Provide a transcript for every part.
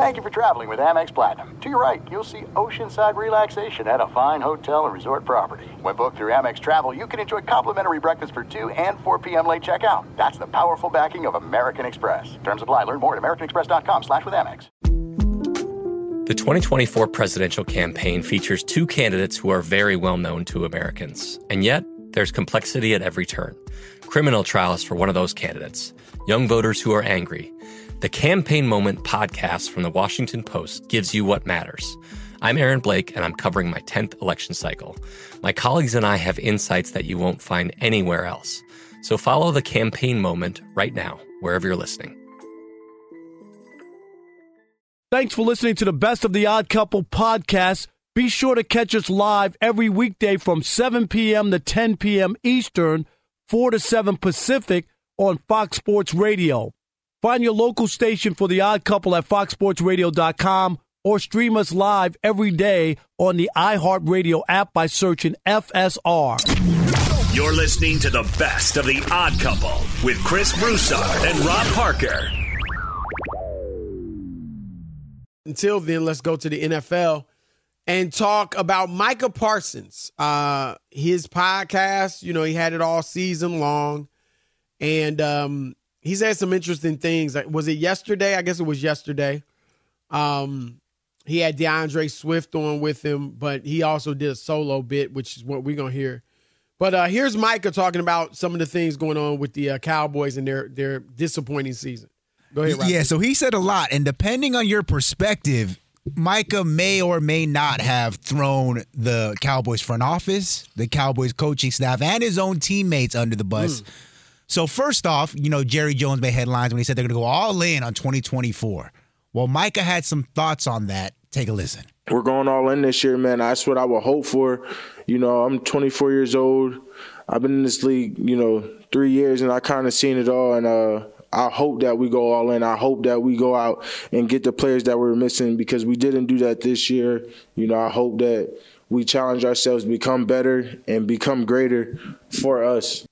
Thank you for traveling with Amex Platinum. To your right, you'll see oceanside relaxation at a fine hotel and resort property. When booked through Amex Travel, you can enjoy complimentary breakfast for 2 and 4 p.m. late checkout. That's the powerful backing of American Express. Terms apply. Learn more at americanexpress.com slash with Amex. The 2024 presidential campaign features two candidates who are very well known to Americans. And yet, there's complexity at every turn. Criminal trials for one of those candidates, young voters who are angry, the Campaign Moment podcast from the Washington Post gives you what matters. I'm Aaron Blake, and I'm covering my 10th election cycle. My colleagues and I have insights that you won't find anywhere else. So follow the Campaign Moment right now, wherever you're listening. Thanks for listening to the Best of the Odd Couple podcast. Be sure to catch us live every weekday from 7 p.m. to 10 p.m. Eastern, 4 to 7 Pacific on Fox Sports Radio. Find your local station for The Odd Couple at foxsportsradio.com or stream us live every day on the iHeartRadio app by searching FSR. You're listening to the best of The Odd Couple with Chris Broussard and Rob Parker. Until then, let's go to the NFL and talk about Micah Parsons. Uh, his podcast, you know, he had it all season long. And um, he said some interesting things. Was it yesterday? I guess it was yesterday. Um, he had D'Andre Swift on with him, but he also did a solo bit, which is what we're gonna hear. But uh, here's Micah talking about some of the things going on with the uh, Cowboys and their their disappointing season. Go ahead. Yeah, so he said a lot, and depending on your perspective, Micah may or may not have thrown the Cowboys front office, the Cowboys coaching staff, and his own teammates under the bus. Mm. So first off, you know, Jerry Jones made headlines when he said they're going to go all in on 2024. Well, Micah had some thoughts on that. Take a listen. We're going all in this year, man. That's what I would hope for. You know, I'm 24 years old. I've been in this league, you know, three years, and I kind of seen it all. And uh, I hope that we go all in. I hope that we go out and get the players that we're missing because we didn't do that this year. You know, I hope that we challenge ourselves, become better, and become greater for us.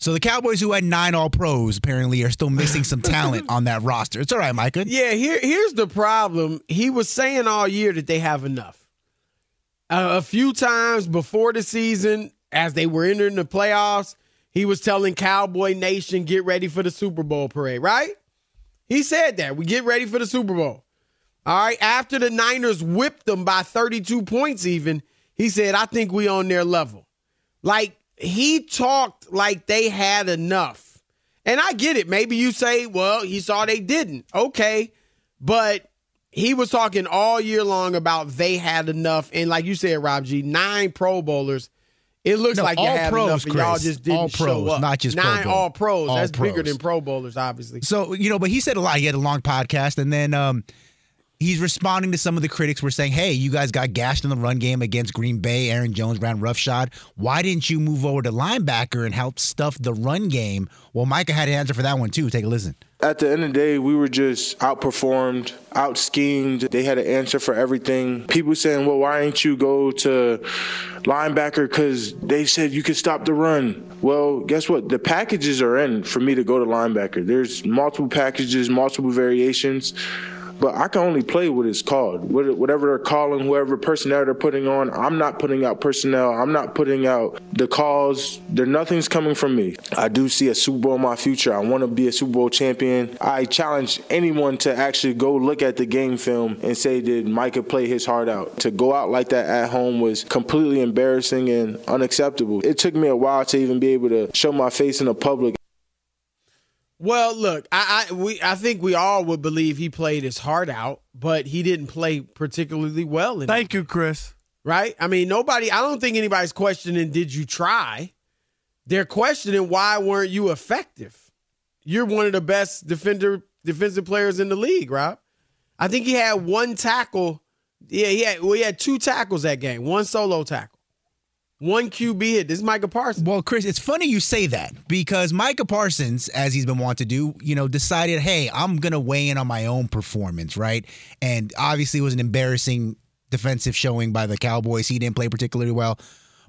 So the Cowboys, who had nine All Pros, apparently are still missing some talent on that roster. It's all right, Micah. Yeah, here here's the problem. He was saying all year that they have enough. Uh, a few times before the season, as they were entering the playoffs, he was telling Cowboy Nation, "Get ready for the Super Bowl parade." Right? He said that we get ready for the Super Bowl. All right. After the Niners whipped them by 32 points, even he said, "I think we on their level." Like he talked like they had enough. And I get it. Maybe you say, well, he saw they didn't. Okay. But he was talking all year long about they had enough. And like you said, Rob G, nine Pro Bowlers. It looks no, like you had pros, enough, and Chris. y'all just didn't all pros, show up. Not just nine pro all pros. All That's pros. bigger than Pro Bowlers, obviously. So you know, but he said a lot. He had a long podcast, and then um, he's responding to some of the critics were saying, "Hey, you guys got gashed in the run game against Green Bay. Aaron Jones ran roughshod. Why didn't you move over to linebacker and help stuff the run game?" Well, Micah had an answer for that one too. Take a listen. At the end of the day, we were just outperformed, out schemed. They had an answer for everything. People saying, "Well, why didn't you go to linebacker?" Because they said you could stop the run. Well, guess what? The packages are in for me to go to linebacker. There's multiple packages, multiple variations but I can only play what it's called. Whatever they're calling, whoever personnel they're putting on, I'm not putting out personnel. I'm not putting out the calls. There, nothing's coming from me. I do see a Super Bowl in my future. I want to be a Super Bowl champion. I challenge anyone to actually go look at the game film and say, did Micah play his heart out? To go out like that at home was completely embarrassing and unacceptable. It took me a while to even be able to show my face in the public well, look, I, I we I think we all would believe he played his heart out, but he didn't play particularly well. Thank it. you, Chris. Right? I mean, nobody. I don't think anybody's questioning. Did you try? They're questioning why weren't you effective? You're one of the best defender defensive players in the league, Rob. I think he had one tackle. Yeah, he had, well, he had two tackles that game, one solo tackle, one QB hit. This is Micah Parsons. Well, Chris, it's funny you say that because Micah Parsons, as he's been wanting to do, you know, decided, hey, I'm to weigh in on my own performance, right? And obviously, it was an embarrassing defensive showing by the Cowboys. He didn't play particularly well.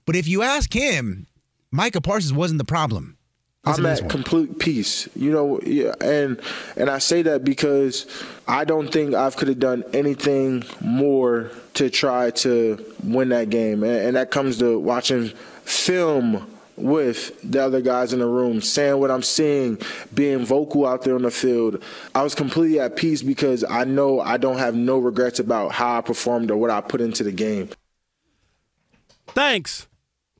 But if you ask him, Micah Parsons wasn't the problem. I'm at complete peace, you know, yeah, and and I say that because I don't think I could have done anything more to try to win that game, and, and that comes to watching film with the other guys in the room, saying what I'm seeing, being vocal out there on the field. I was completely at peace because I know I don't have no regrets about how I performed or what I put into the game. Thanks.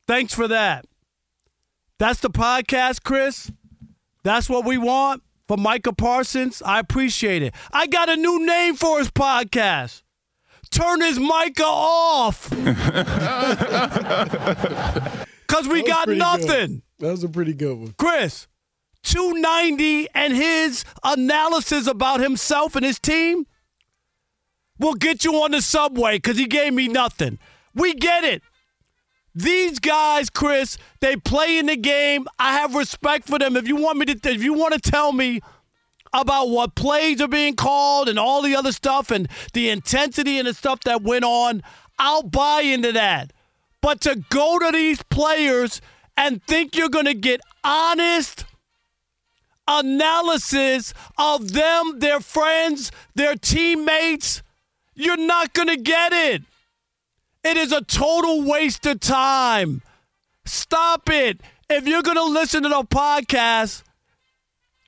Thanks for that. That's the podcast, Chris. That's what we want for Micah Parsons. I appreciate it. I got a new name for his podcast. Turn his Micah off. Because we got nothing. Good. That was a pretty good one. Chris, 290 and his analysis about himself and his team will get you on the subway because he gave me nothing. We get it. These guys, Chris, they play in the game. I have respect for them. If you want me to, if you want to tell me about what plays are being called and all the other stuff and the intensity and the stuff that went on, I'll buy into that. But to go to these players and think you're going to get honest analysis of them, their friends, their teammates, you're not going to get it. It is a total waste of time. Stop it. If you're going to listen to the podcast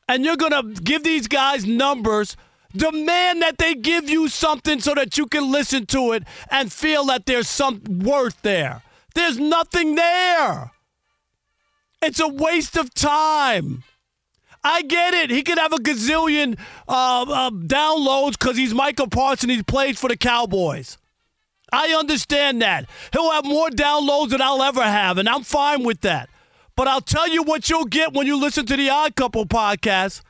and you're going to give these guys numbers, demand that they give you something so that you can listen to it and feel that there's some worth there. There's nothing there. It's a waste of time. I get it. He could have a gazillion uh, uh, downloads because he's Michael Parsons. He plays for the Cowboys. I understand that. He'll have more downloads than I'll ever have, and I'm fine with that. But I'll tell you what you'll get when you listen to the Odd Couple podcast.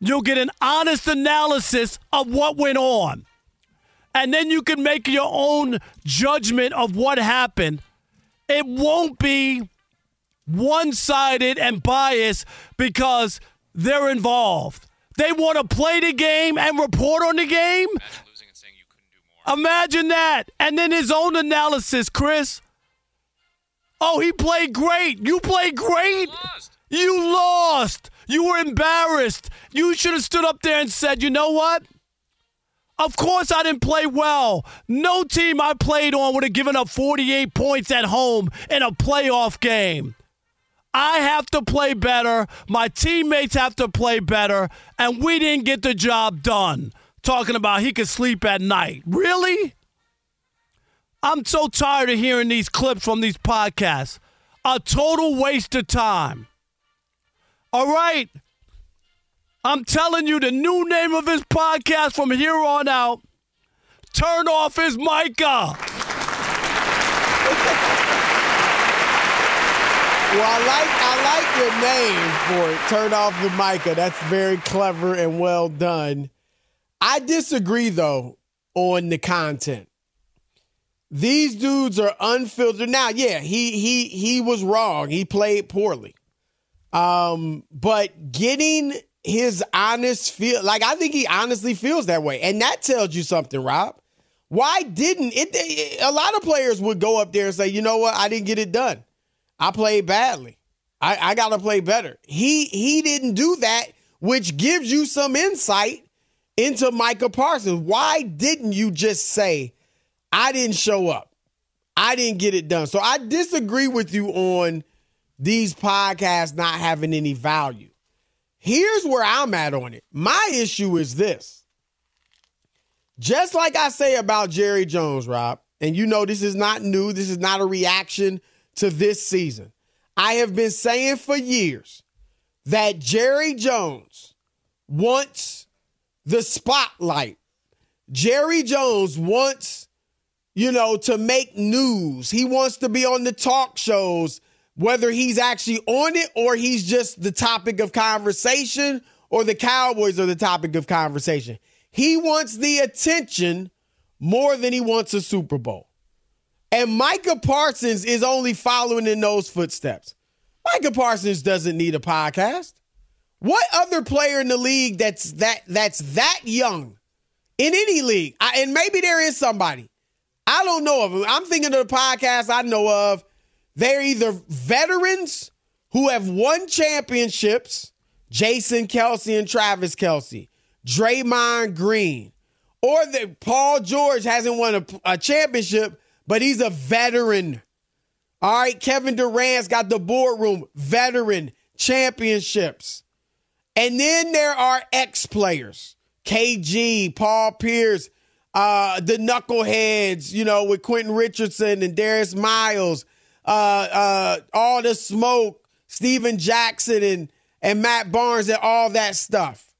You'll get an honest analysis of what went on. And then you can make your own judgment of what happened. It won't be one sided and biased because they're involved. They want to play the game and report on the game. Imagine that. And then his own analysis, Chris. Oh, he played great. You played great. Lost. You lost. You were embarrassed. You should have stood up there and said, you know what? Of course, I didn't play well. No team I played on would have given up 48 points at home in a playoff game. I have to play better. My teammates have to play better. And we didn't get the job done talking about he could sleep at night. Really? I'm so tired of hearing these clips from these podcasts. A total waste of time. All right. I'm telling you the new name of his podcast from here on out. Turn off his Micah. Well, I like I like your name for it. Turn off the Micah. That's very clever and well done. I disagree though on the content. These dudes are unfiltered. Now, yeah, he he he was wrong. He played poorly. Um, but getting his honest feel like I think he honestly feels that way. And that tells you something, Rob. Why didn't it, it a lot of players would go up there and say, you know what, I didn't get it done. I played badly. I, I gotta play better. He he didn't do that, which gives you some insight into Micah Parsons. Why didn't you just say, I didn't show up? I didn't get it done. So I disagree with you on these podcasts not having any value. Here's where I'm at on it. My issue is this. Just like I say about Jerry Jones, Rob, and you know this is not new, this is not a reaction to this season. I have been saying for years that Jerry Jones wants the spotlight. Jerry Jones wants, you know, to make news. He wants to be on the talk shows, whether he's actually on it or he's just the topic of conversation or the Cowboys are the topic of conversation. he wants the attention more than he wants a Super Bowl. And Micah Parsons is only following in those footsteps. Micah Parsons doesn't need a podcast. What other player in the league that's that that's that young in any league? I, and maybe there is somebody. I don't know of. I'm thinking of the podcast I know of. They're either veterans who have won championships, Jason Kelce and Travis Kelce, Draymond Green, or that Paul George hasn't won a, a championship, but he's a veteran. All right, Kevin Durant's got the boardroom, veteran championships. And then there are ex players, KG, Paul Pierce, uh, the knuckleheads, you know, with Quentin Richardson and Darius Miles, uh, uh, all the smoke, Stephen Jackson and and Matt Barnes and all that stuff.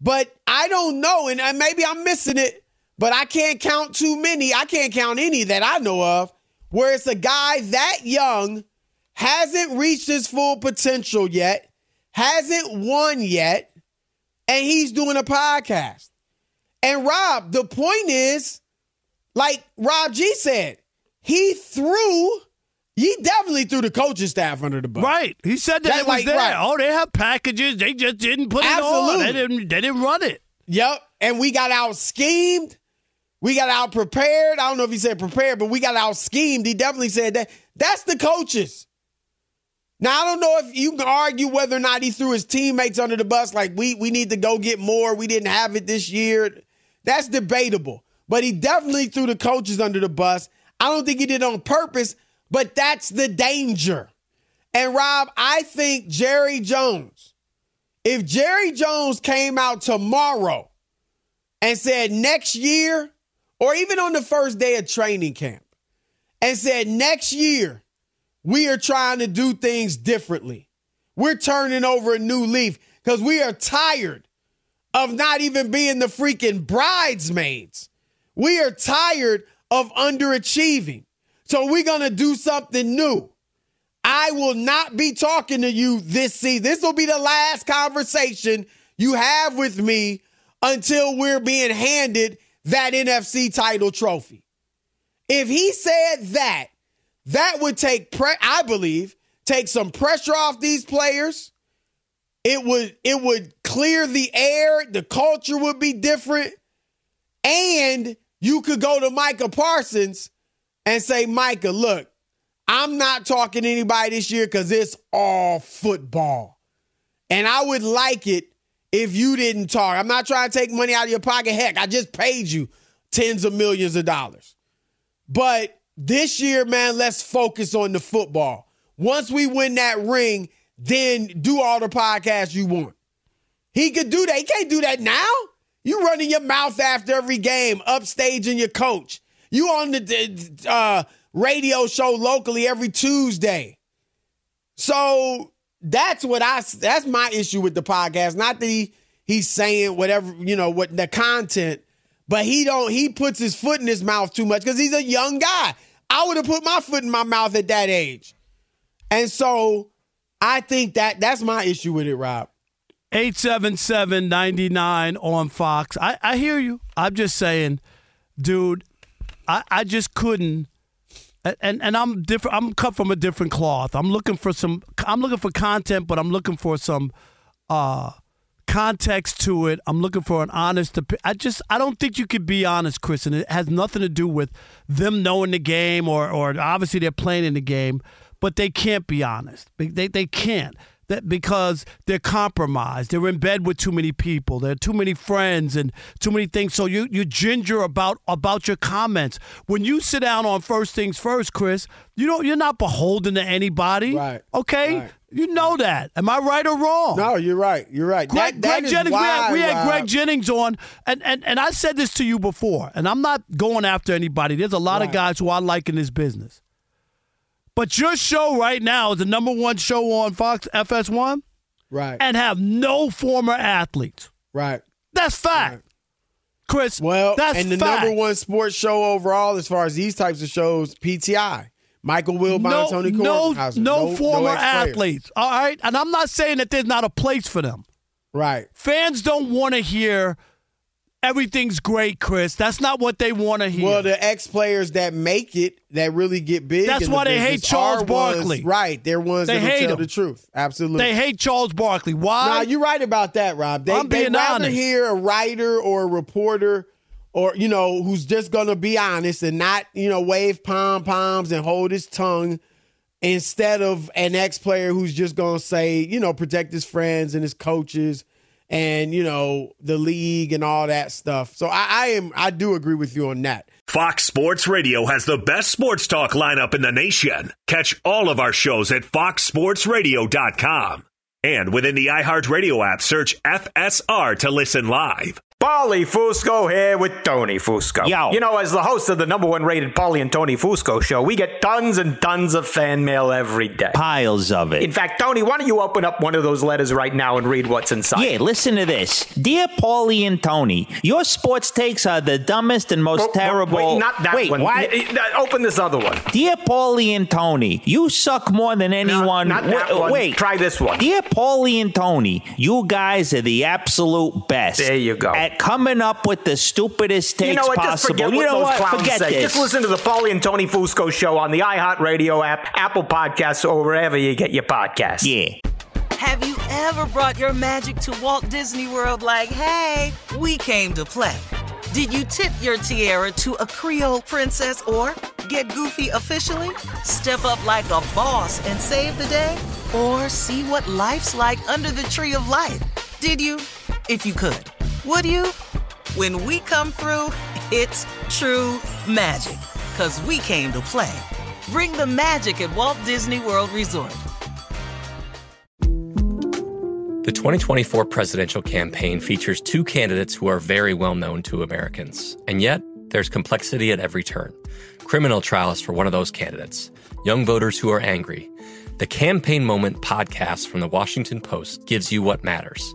But I don't know, and maybe I'm missing it, but I can't count too many. I can't count any that I know of where it's a guy that young, hasn't reached his full potential yet, hasn't won yet, and he's doing a podcast. And Rob, the point is, like Rob G said, he threw. He definitely threw the coaching staff under the bus. Right. He said that, that it was like, there. Right. Oh, they have packages. They just didn't put Absolutely. it on. They didn't. They didn't run it. Yep. And we got out schemed. We got out prepared. I don't know if he said prepared, but we got out schemed. He definitely said that. That's the coaches. Now I don't know if you can argue whether or not he threw his teammates under the bus. Like we we need to go get more. We didn't have it this year. That's debatable. But he definitely threw the coaches under the bus. I don't think he did on purpose, but that's the danger. And Rob, I think Jerry Jones, if Jerry Jones came out tomorrow and said next year, or even on the first day of training camp, and said next year, we are trying to do things differently. We're turning over a new leaf because we are tired of not even being the freaking bridesmaids. We are tired of underachieving. So we're going to do something new. I will not be talking to you this season. This will be the last conversation you have with me until we're being handed that NFC title trophy. If he said that, that would take pre- I believe take some pressure off these players it would it would clear the air. The culture would be different, and you could go to Micah Parsons and say, Micah, look, I'm not talking to anybody this year because it's all football, and I would like it if you didn't talk. I'm not trying to take money out of your pocket. Heck, I just paid you tens of millions of dollars, but this year, man, let's focus on the football. Once we win that ring then do all the podcasts you want. He could do that. He can't do that now. You running your mouth after every game, upstaging your coach. You on the uh, radio show locally every Tuesday. So that's what I. That's my issue with the podcast. Not that he he's saying whatever you know what the content, but he don't. He puts his foot in his mouth too much because he's a young guy. I would have put my foot in my mouth at that age, and so I think that that's my issue with it, Rob. 877 99 on Fox. I, I hear you. I'm just saying, dude, I, I just couldn't. And and I'm different. I'm cut from a different cloth. I'm looking for some. I'm looking for content, but I'm looking for some uh, context to it. I'm looking for an honest. I just I don't think you could be honest, Chris, and it has nothing to do with them knowing the game or or obviously they're playing in the game but they can't be honest. They, they can't. That because they're compromised. They're in bed with too many people. There are too many friends and too many things. So you you ginger about about your comments. When you sit down on first things first, Chris, you don't you're not beholden to anybody. Right. Okay? Right. You know that. Am I right or wrong? No, you're right. You're right. Greg, that, that Greg Jennings, why, we had, we had Greg Jennings on, and, and, and I said this to you before, and I'm not going after anybody. There's a lot right. of guys who I like in this business. But your show right now is the number one show on Fox FS1. Right. And have no former athletes. Right. That's fact. Right. Chris, well, that's and the fact. number one sports show overall, as far as these types of shows, PTI. Michael Wilbon, no, Tony no, no, no, former no athletes. All right, and I'm not saying that there's not a place for them. Right. Fans don't want to hear everything's great, Chris. That's not what they want to hear. Well, the ex players that make it, that really get big. That's in the why they hate Charles Barkley. Ones, right. They're ones They that hate tell him. the truth. Absolutely. they hate Charles Barkley. Why? Nah, you're right about that, Rob. They, I'm being rather honest. hear a writer or a reporter or, you know, who's just to be honest and not, you know, wave pom poms and hold his tongue instead of an ex player who's just to say, you know, protect his friends and his coaches and, you know, the league and all that stuff. So I, I am, I do agree with you on that. Fox Sports Radio has the best sports talk lineup in the nation. Catch all of our shows at foxsportsradio.com. And within the iHeartRadio app, search FSR to listen live. Paulie Fusco here with Tony Fusco. Yo. You know, as the host of the number one rated Paulie and Tony Fusco show, we get tons and tons of fan mail every day. Piles of it. In fact, Tony, why don't you open up one of those letters right now and read what's inside? Yeah, listen to this. Dear Paulie and Tony, your sports takes are the dumbest and most Oh, terrible. Wait, not that Wait, one. eh, Open this other one. Dear Paulie and Tony, you suck more than anyone. not that Wa- one. Wait, Try this one. Dear Paulie and Tony, you guys are the absolute best. There you go. At coming up with the stupidest takes you know what? Just possible. forget you what know those what? clowns Forget say. this. Just listen to the Paulie and Tony Fusco show on the iHeartRadio app, Apple Podcasts, or wherever you get your podcasts. Yeah. Have you ever brought your magic to Walt Disney World like, hey, we came to play? Did you tip your tiara to a Creole princess or get goofy officially? Step up like a boss and save the day? Or see what life's like under the tree of life? Did you? If you could. Would you? When we come through, it's true magic. Cause we came to play. Bring the magic at Walt Disney World Resort. The 2024 presidential campaign features two candidates who are very well known to Americans. And yet, there's complexity at every turn. Criminal trials for one of those candidates, young voters who are angry. The Campaign Moment podcast from the Washington Post gives you what matters.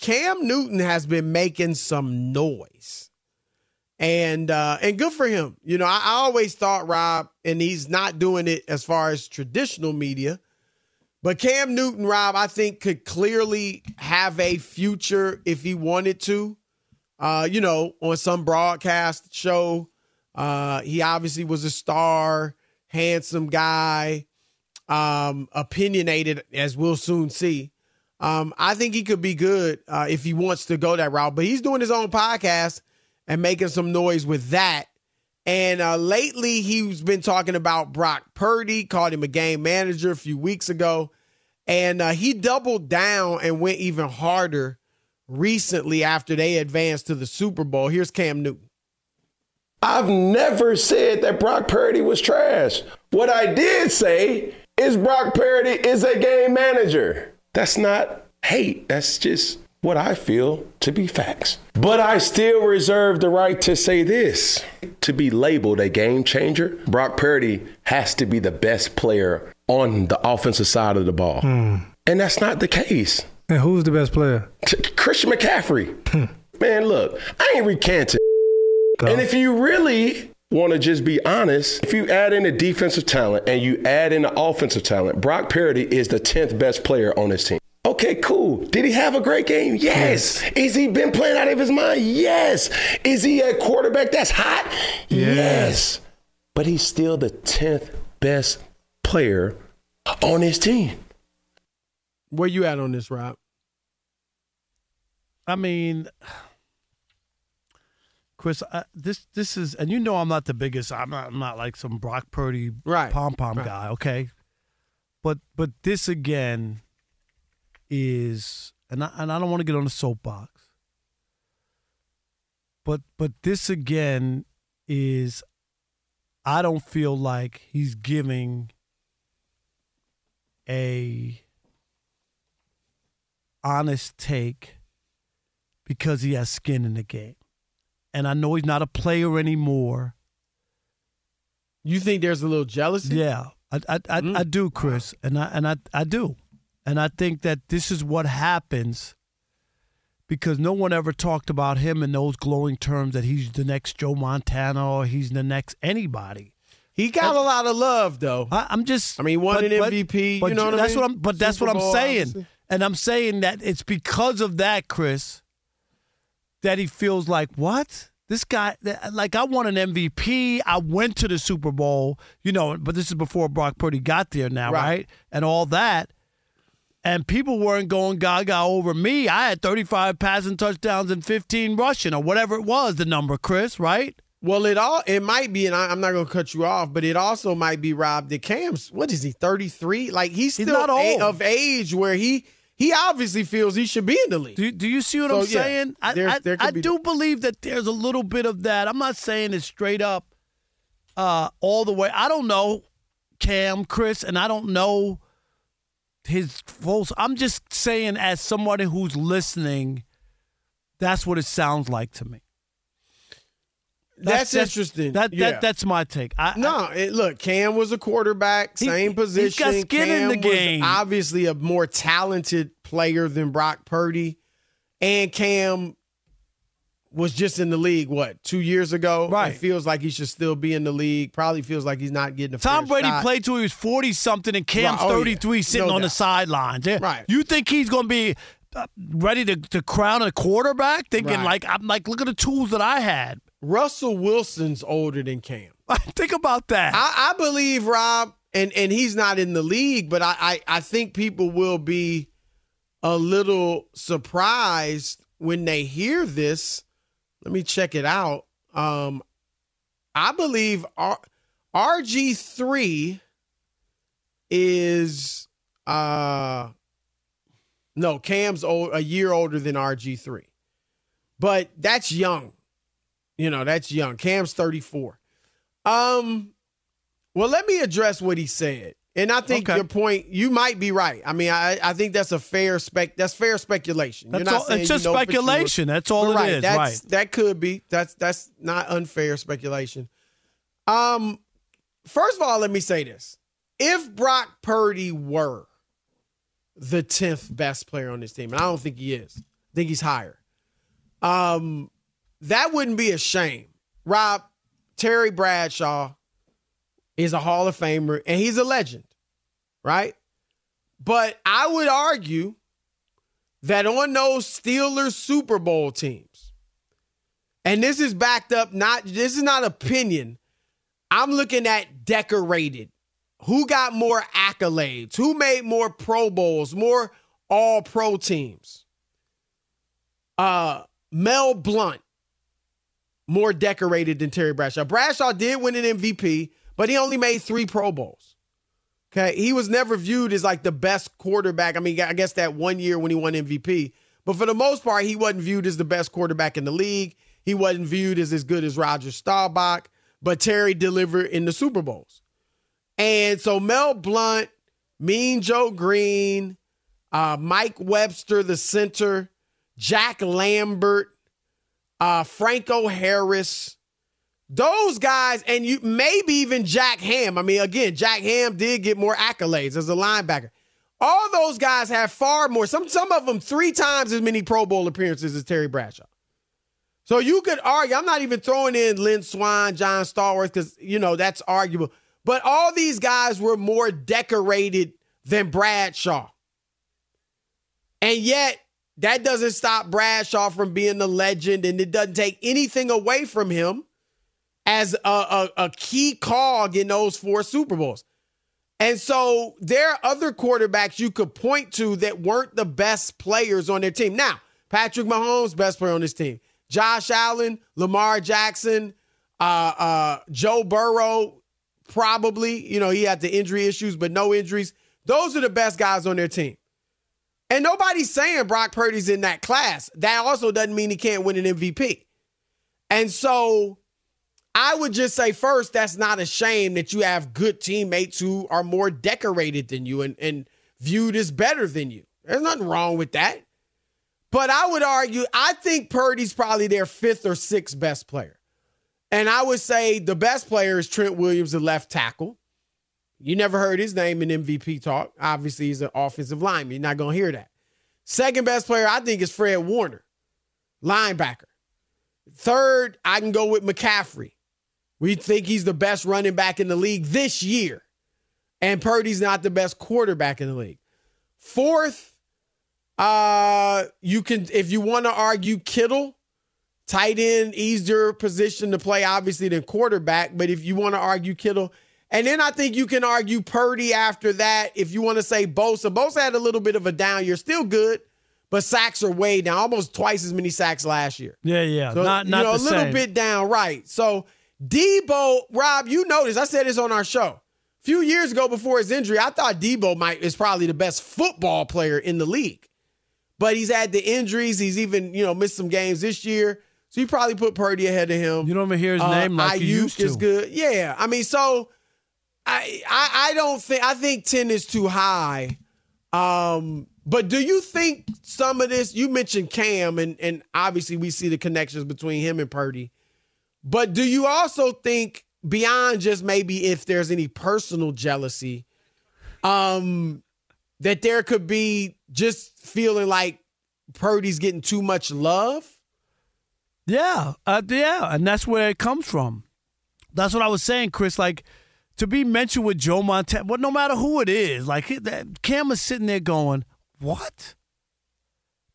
Cam Newton has been making some noise. And uh and good for him. You know, I, I always thought Rob, and he's not doing it as far as traditional media, but Cam Newton, Rob, I think could clearly have a future if he wanted to. Uh, you know, on some broadcast show. Uh, he obviously was a star, handsome guy, um, opinionated, as we'll soon see. Um, I think he could be good uh, if he wants to go that route. But he's doing his own podcast and making some noise with that. And uh, lately, he's been talking about Brock Purdy, called him a game manager a few weeks ago. And uh, he doubled down and went even harder recently after they advanced to the Super Bowl. Here's Cam Newton. I've never said that Brock Purdy was trash. What I did say is Brock Purdy is a game manager. That's not hate. That's just what I feel to be facts. But I still reserve the right to say this. To be labeled a game changer, Brock Purdy has to be the best player on the offensive side of the ball. Hmm. And that's not the case. And who's the best player? Christian McCaffrey. Hmm. Man, look, I ain't recanting. And if you really want to just be honest, if you add in the defensive talent and you add in the offensive talent, Brock Purdy is the 10th best player on this team. Okay, cool. Did he have a great game? Yes. Is he been playing out of his mind? Yes. Is he a quarterback that's hot? Yes. but he's still the 10th best player on his team. Where you at on this, Rob? I mean, Chris, I, this this is, and you know, I'm not the biggest. I'm not. I'm not like some Brock Purdy right. pom pom right. guy. Okay, but but this again is, and I, and I don't want to get on the soapbox, but but this again is, I don't feel like he's giving a honest take because he has skin in the game. And I know he's not a player anymore. You think there's a little jealousy? Yeah, I I, I, mm. I do, Chris, and I and I I do, and I think that this is what happens because no one ever talked about him in those glowing terms that he's the next Joe Montana or he's the next anybody. He got a lot of love, though. I, am just. I mean, won but, an MVP. But, you know what that's I mean? what I'm. But that's Super what I'm Bowl, saying, obviously. and I'm saying that it's because of that, Chris, that he feels like what this guy. Like I won an MVP. I went to the Super Bowl. You know, but this is before Brock Purdy got there. Now, Right. right? And all that. And people weren't going gaga over me. I had 35 passing touchdowns and 15 rushing, or whatever it was, the number, Chris, right? Well, it all it might be, and I, I'm not going to cut you off, but it also might be Rob that Cam's. What is he? 33? Like he's He's still not a- of age where he he obviously feels he should be in the league. Do, do you see what So, I'm yeah, saying? I, there's- I, there I do believe that there's a little bit of that. I'm not saying it's straight up uh, all the way. I don't know Cam, Chris, and I don't know his full. I'm just saying, as somebody who's listening, that's what it sounds like to me. That's, interesting. That, Yeah. that that's my take. I, No, it, look, Cam was a quarterback, He- same he's position. got skin in Cam the was game. obviously a more talented player than Brock Purdy, and Cam was just in the league what two years ago. Right. It feels like he should still be in the league. Probably feels like he's not getting a Tom Brady shot. played till he was 40 something and Cam's Right. Oh, yeah. 33 sitting No on the sidelines. Yeah. Right. You think he's going to be ready to, to crown a quarterback? Thinking Right. like, I'm like, look at the tools that I had. Russell Wilson's older than Cam. Think about that. I, I believe Rob, and and he's not in the league, but I, I I think people will be a little surprised when they hear this. Let me check it out. Um, I believe R- RG three is uh no Cam's old, a year older than RG three, but that's young. You know, that's young. Cam's 34. Um, well, let me address what he said. And I think Okay. your point, you might be right. I mean, I, I think that's a fair spec. That's fair speculation. That's You're not all- it's you just know for sure. speculation. That's all But it right, is, That's, right. That could be. That's that's not unfair speculation. Um, first of all, let me say this: if Brock Purdy were the tenth best player on this team, and I don't think he is, I think he's higher. Um, that wouldn't be a shame. Rob Terry Bradshaw is a Hall of Famer and he's a legend, right? But I would argue that on those Steelers Super Bowl teams, and this is backed up, not this is not opinion. I'm looking at decorated. Who got more accolades? Who made more Pro Bowls, more all pro teams? Uh Mel Blount, more decorated than Terry Bradshaw. Bradshaw did win an MVP, but he only made three Pro Bowls. Okay. He was never viewed as like the best quarterback. I mean, I guess that one year when he won MVP, but for the most part, he wasn't viewed as the best quarterback in the league. He wasn't viewed as as good as Roger Staubach, but Terry delivered in the Super Bowls. And so Mel Blount, Mean Joe Greene, uh, Mike Webster, the center, Jack Lambert, uh, Franco Harris, those guys, and you maybe even Jack Ham. I mean, again, Jack Ham did get more accolades as a linebacker. All those guys have far more. Some some of them three times as many Pro Bowl appearances as Terry Bradshaw. So you could argue. I'm not even throwing in Lynn Swann, John Stallworth, because you know that's arguable. But all these guys were more decorated than Bradshaw. And yet, that doesn't stop Bradshaw from being the legend, and it doesn't take anything away from him as a, a, a key cog in those four Super Bowls. And so there are other quarterbacks you could point to that weren't the best players on their team. Now, Patrick Mahomes, best player on this team. Josh Allen, Lamar Jackson, uh, uh, Joe Burrow, probably. You know, he had the injury issues, but no injuries. Those are the best guys on their team. And nobody's saying Brock Purdy's in that class. That also doesn't mean he can't win an MVP. And so I would just say first, that's not a shame that you have good teammates who are more decorated than you and, and viewed as better than you. There's nothing wrong with that. But I would argue, I think Purdy's probably their fifth or sixth best player. And I would say the best player is Trent Williams, the left tackle. You never heard his name in MVP talk. Obviously, he's an offensive lineman. You're not going to hear that. Second best player, I think, is Fred Warner, linebacker. Third, I can go with McCaffrey. We think he's the best running back in the league this year. And Purdy's not the best quarterback in the league. Fourth, uh, you can if you want to argue Kittle, tight end, easier position to play, obviously, than quarterback. But if you want to argue Kittle, and then I think you can argue Purdy after that. If you want to say Bosa, Bosa had a little bit of a down year, still good, but sacks are way down, almost twice as many sacks last year. Yeah, yeah, So, not not you know, a little same. bit down, right? So Deebo, Rob, you noticed I said this on our show a few years ago before his injury. I thought Deebo might is probably the best football player in the league, but he's had the injuries. He's even you know missed some games this year, so you probably put Purdy ahead of him. You don't even hear his name like you Aiyuk used is good. Yeah, I mean, so I, I I don't think I think ten is too high. Um, but do you think some of this? You mentioned Cam, and and obviously we see the connections between him and Purdy. But do you also think beyond just maybe if there's any personal jealousy, um, that there could be just feeling like Purdy's getting too much love? Yeah, uh, yeah, and that's where it comes from. That's what I was saying, Chris. Like to be mentioned with Joe Montana, but no matter who it is, like that Cam is sitting there going, "What?"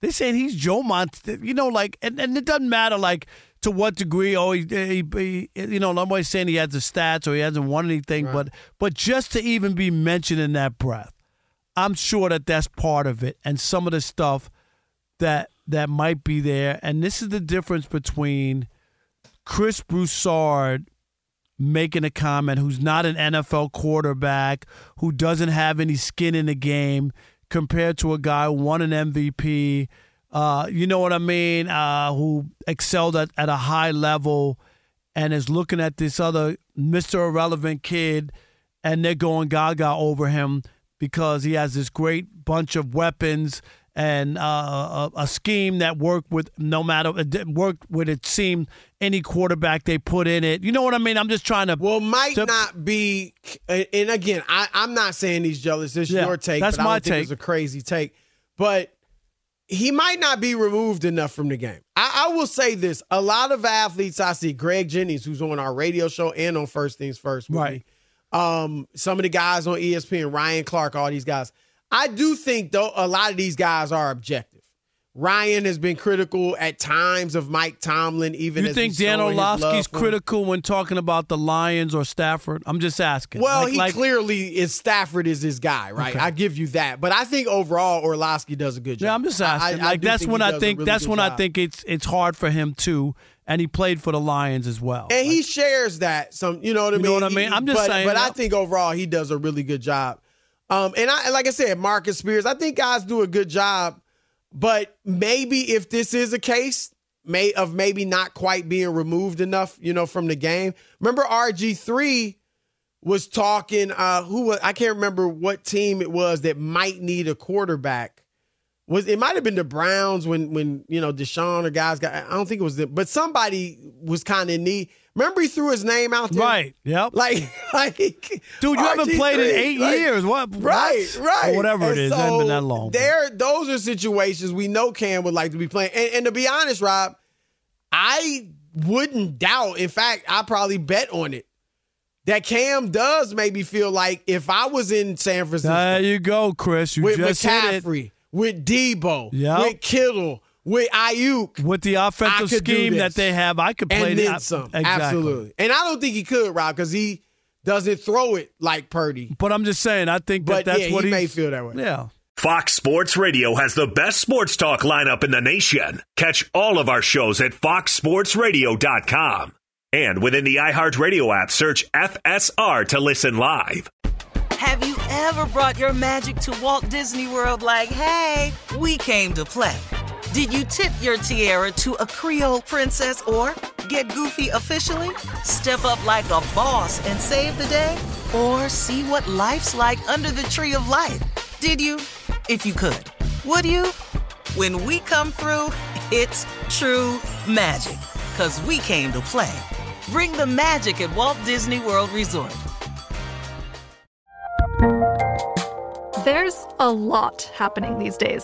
They saying he's Joe Montana, you know, like, and, and it doesn't matter, like, to what degree. Oh, he, he, he you know, nobody's saying he has the stats or he hasn't won anything, but but just to even be mentioned in that breath, I'm sure that that's part of it, and some of the stuff that that might be there. And this is the difference between Chris Broussard making a comment who's not an NFL quarterback, who doesn't have any skin in the game, compared to a guy who won an MVP. Uh, you know what I mean? Uh, who excelled at, at a high level and is looking at this other Mr. Irrelevant kid, and they're going gaga over him because he has this great bunch of weapons and uh, a, a scheme that worked with no matter it worked with it seemed any quarterback they put in it. You know what I mean? I'm just trying to. Well, might not be. And again, I, I'm not saying he's jealous. It's Yeah, your take. that's my take. It's a crazy take, but he might not be removed enough from the game. I, I will say this: a lot of athletes I see, Greg Jennings, who's on our radio show and on First Things First, with Right. me, um, some of the guys on ESPN, Ryan Clark, all these guys. I do think though a lot of these guys are objective. Ryan has been critical at times of Mike Tomlin, even You think Dan Orlovsky's critical when talking about the Lions or Stafford? I'm just asking. Well, Like- he like- clearly is Stafford is his guy, right? Okay. I give you that, but I think overall Orlovsky does a good job. Yeah, I'm just I- asking. I- I like do that's when I think really that's when I think it's it's hard for him too, and he played for the Lions as well. and he shares that. Some, you know what I mean. You know what I mean? I'm just but, saying, but I think overall he does a really good job. Um, and I like I said, Marcus Spears. I think guys do a good job, but maybe if this is a case, may of maybe not quite being removed enough, you know, from the game. Remember RG three was talking. Uh, who was I can't remember what team it was that might need a quarterback. Was it might have been the Browns when when you know Deshaun or guys got? I don't think it was them, but somebody was kind of in need. Remember he threw his name out there, Right. Yep. Like, like, Dude, you haven't played in eight like- years. What? Right, what? right. Or whatever And it is. so it hasn't been that long. There, those are situations we know Cam would like to be playing. And, and to be honest, Rob, I wouldn't doubt. In fact, I probably bet on it that Cam does maybe feel like if I was in San Francisco There you go, Chris. You with just. McCaffrey, with Deebo, Yep. with Kittle, with Aiyuk with the offensive scheme that they have, I could play and then that. some. Exactly. Absolutely. And I don't think he could, Rob, because he doesn't throw it like Purdy. But I'm just saying, I think that But that's yeah, what he may feel that way. Yeah. Fox Sports Radio has the best sports talk lineup in the nation. Catch all of our shows at foxsportsradio.com. And within the iHeartRadio app, search FSR to listen live. Have you ever brought your magic to Walt Disney World like, hey, we came to play? Did you tip your tiara to a Creole princess or get goofy officially? Step up like a boss and save the day? Or see what life's like under the tree of life? Did you? If you could. Would you? When we come through, it's true magic. Cause we came to play. Bring the magic at Walt Disney World Resort. There's a lot happening these days.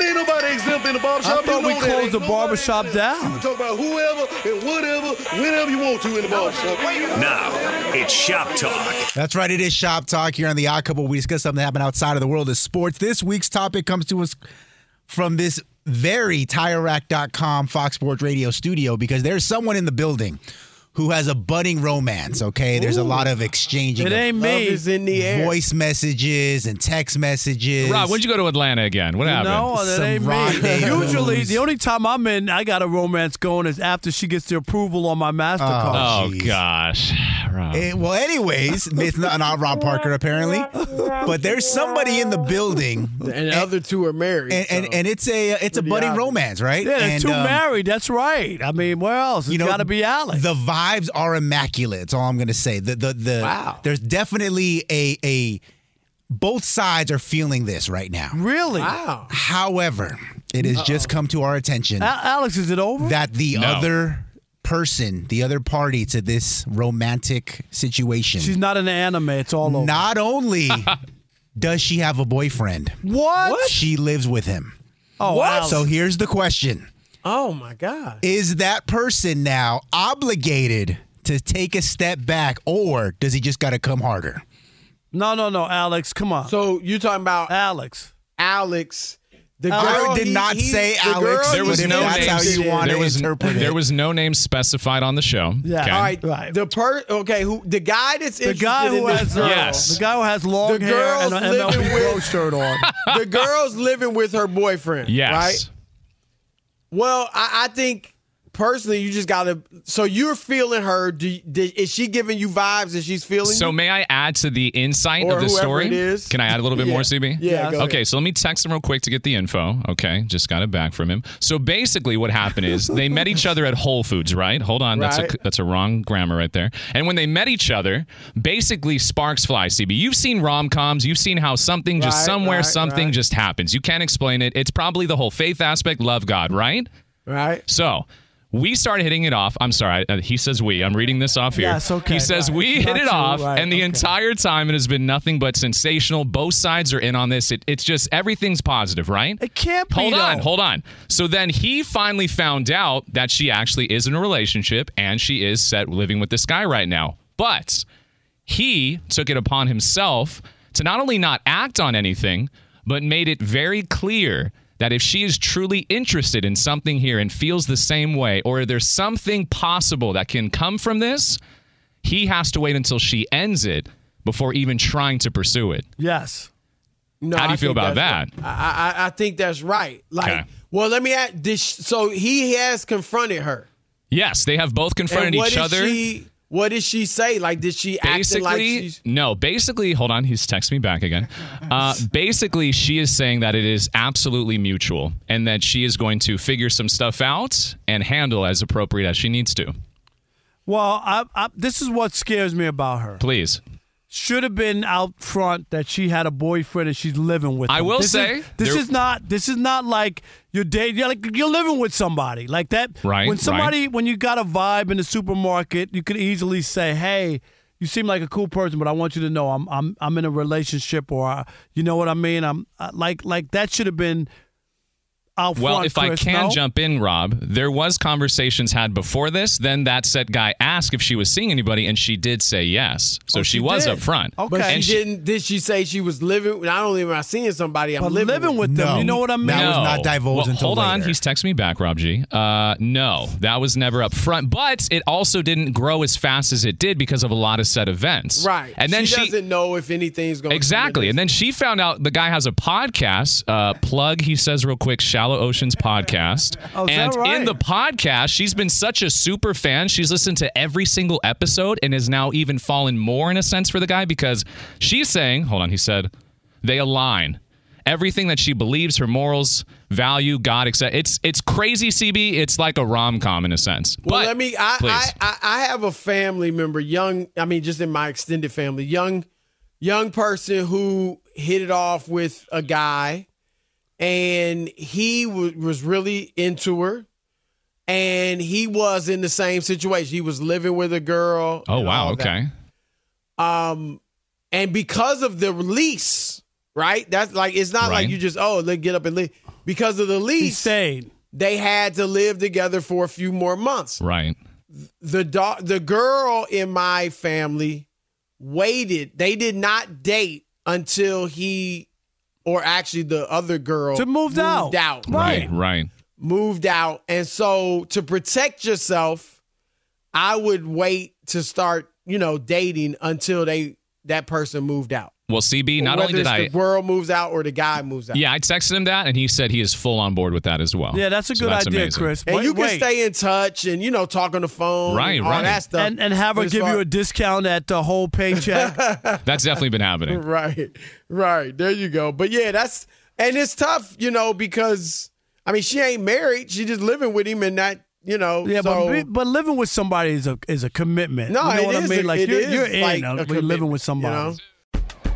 Ain't nobody exempt in the barbershop. I thought you we know that. closed Ain't the nobody barbershop exempt. down. You can talk about whoever and whatever, whenever you want to in the barbershop. Now, it's Shop Talk. That's right. It is Shop Talk here on the Odd Couple. We discuss something that happened outside of the world of sports. This week's topic comes to us from this very TireRack.com Fox Sports Radio studio because there's someone in the building who has a budding romance. Okay, there's a lot of exchanging. It of ain't me. Love is in the air. Voice messages and text messages. Rob, when'd you go to Atlanta again? What happened? No, that Some ain't me. rendezvous. Usually, the only time I'm in, I got a romance going is after she gets the approval on my Mastercard. Oh, gosh. Rob. Eh, well, anyways, it's not, not Rob Parker apparently, but there's somebody in the building, And the other two are married. and and, and it's a it's a budding romance, right? Yeah, there's and, two um, married. That's right. I mean, where else? It's got to be Alex. The vibes are immaculate. That's all I'm going to say. The the the Wow. there's definitely a a both sides are feeling this right now. really? wow. However, it has just come to our attention A- Alex, is it over? that the No. other person, the other party to this romantic situation, She's not an anime. It's all over. not only does she have a boyfriend, what? she lives with him. Oh, Alex. So here's the question. Oh my God. Is that person now obligated to take a step back or does he just got to come harder? no, no, no, Alex. Come on. So you're talking about Alex. Alex? The I girl did not he- say the Alex. girl There was no that's how you want there to was interpret it. there was no name specified on the show. Yeah. Okay. All right, Right. The per okay, who the guy that's The guy who in has girl, uh, Yes. the guy who has long The hair girl's and an MLB living with- shirt on. the girl's living with her boyfriend. Yes. Right. Well, I, I think personally, you just gotta. So you're feeling her. Do, did, is she giving you vibes that she's feeling? So you? may I add to the insight Or of the story? it is. Can I add a little bit Yeah. more, CB? Yeah, go Okay, ahead. so let me text him real quick to get the info. Okay, just got it back from him. So basically, what happened is they met each other at Whole Foods, right? Hold on, that's a that's a wrong grammar right there. And when they met each other, basically sparks fly. CB, you've seen rom coms, you've seen how something just Right, somewhere right, something right. just happens. You can't explain it. It's probably the whole faith aspect, love God, right? right. So We started hitting it off. I'm sorry. uh, He says we. I'm reading this off here. Yes, okay, He says right. we It's hit it you, off, right, and the okay. entire time it has been nothing but sensational. Both sides are in on this. It, it's just everything's positive, right? It can't be. Hold on, though. hold on. So then he finally found out that she actually is in a relationship and she is set living with this guy right now. But he took it upon himself to not only not act on anything, but made it very clear that if she is truly interested in something here and feels the same way, or there's something possible that can come from this, he has to wait until she ends it before even trying to pursue it. Yes. No, How do you I feel about that? right. I, I I think that's right. Like, Okay. well, let me ask. This, so he has confronted her. Yes, they have both confronted and what each did other. She, what did she say? Like, did she acting basically like she's? no basically hold on he's texting me back again uh, basically she is saying that it is absolutely mutual and that she is going to figure some stuff out and handle as appropriate as she needs to Well, I, I, this is what scares me about her. please Should have been out front that she had a boyfriend and she's living with. I will This say, is, this is not. This is not like you're dating. You're like you're living with somebody like that. Right, When right. somebody, when you got a vibe in the supermarket, you could easily say, "Hey." You seem like a cool person, but I want you to know I'm I'm I'm in a relationship, or uh, you know what I mean. I'm uh, like like that should have been out well front. if i can no? jump in rob there was conversations had before this then that said guy asked if she was seeing anybody and she did say yes so Oh, she, she was did. up front But and she, didn't. Did she say she was living? Not only am I seeing somebody, I'm But living, living with them, you know what I mean? That no. Was not divulged well, until hold on, he's texting me back, Rob G. Uh, no, that was never up front, but it also didn't grow as fast as it did because of a lot of set events. Right. and then she, she, doesn't know if anything's going. exactly, and then she found out the guy has a podcast. Uh, plug, he says real quick, Shallow Oceans podcast. Oh, and right? in the podcast, she's been such a super fan. She's listened to every single episode and has now even fallen more in a sense for the guy because she's saying, hold on, he said, they align. Everything that she believes, her morals, value, God, etc. It's it's crazy, CB. It's like a rom com in a sense. Well, but let me. I, please. I, I I have a family member, young. I mean, just in my extended family, young, young person who hit it off with a guy, and he w- was really into her, and he was in the same situation. He was living with a girl. oh wow, all that. okay. Um, and because of the release, right? That's like it's not Right. like you just oh, let get up and leave. Because of the lease, they had to live together for a few more months. Right. The dog, the girl in my family waited. They did not date until he, or actually the other girl, To moved out. out. Right. Right. moved out. And so to protect yourself, I would wait to start, you know, dating until they that person moved out. Well, CB, not only did I. the girl moves out or the guy moves out. Yeah, I texted him that, and he said he is full on board with that as well. Yeah, that's a So good that's idea, amazing. Chris. And Wait, you can wait. stay in touch and you know talk on the phone, Right, and all right. that stuff, and and have her give far- you a discount at the whole paycheck. That's definitely been happening. right, right. There you go. But yeah, that's and it's tough, you know, because I mean she ain't married; she just living with him, and that you know. yeah, so, but but living with somebody is a is a commitment. No, you know it what I mean. a- Like it you're, is you're in, like a living with somebody. you know?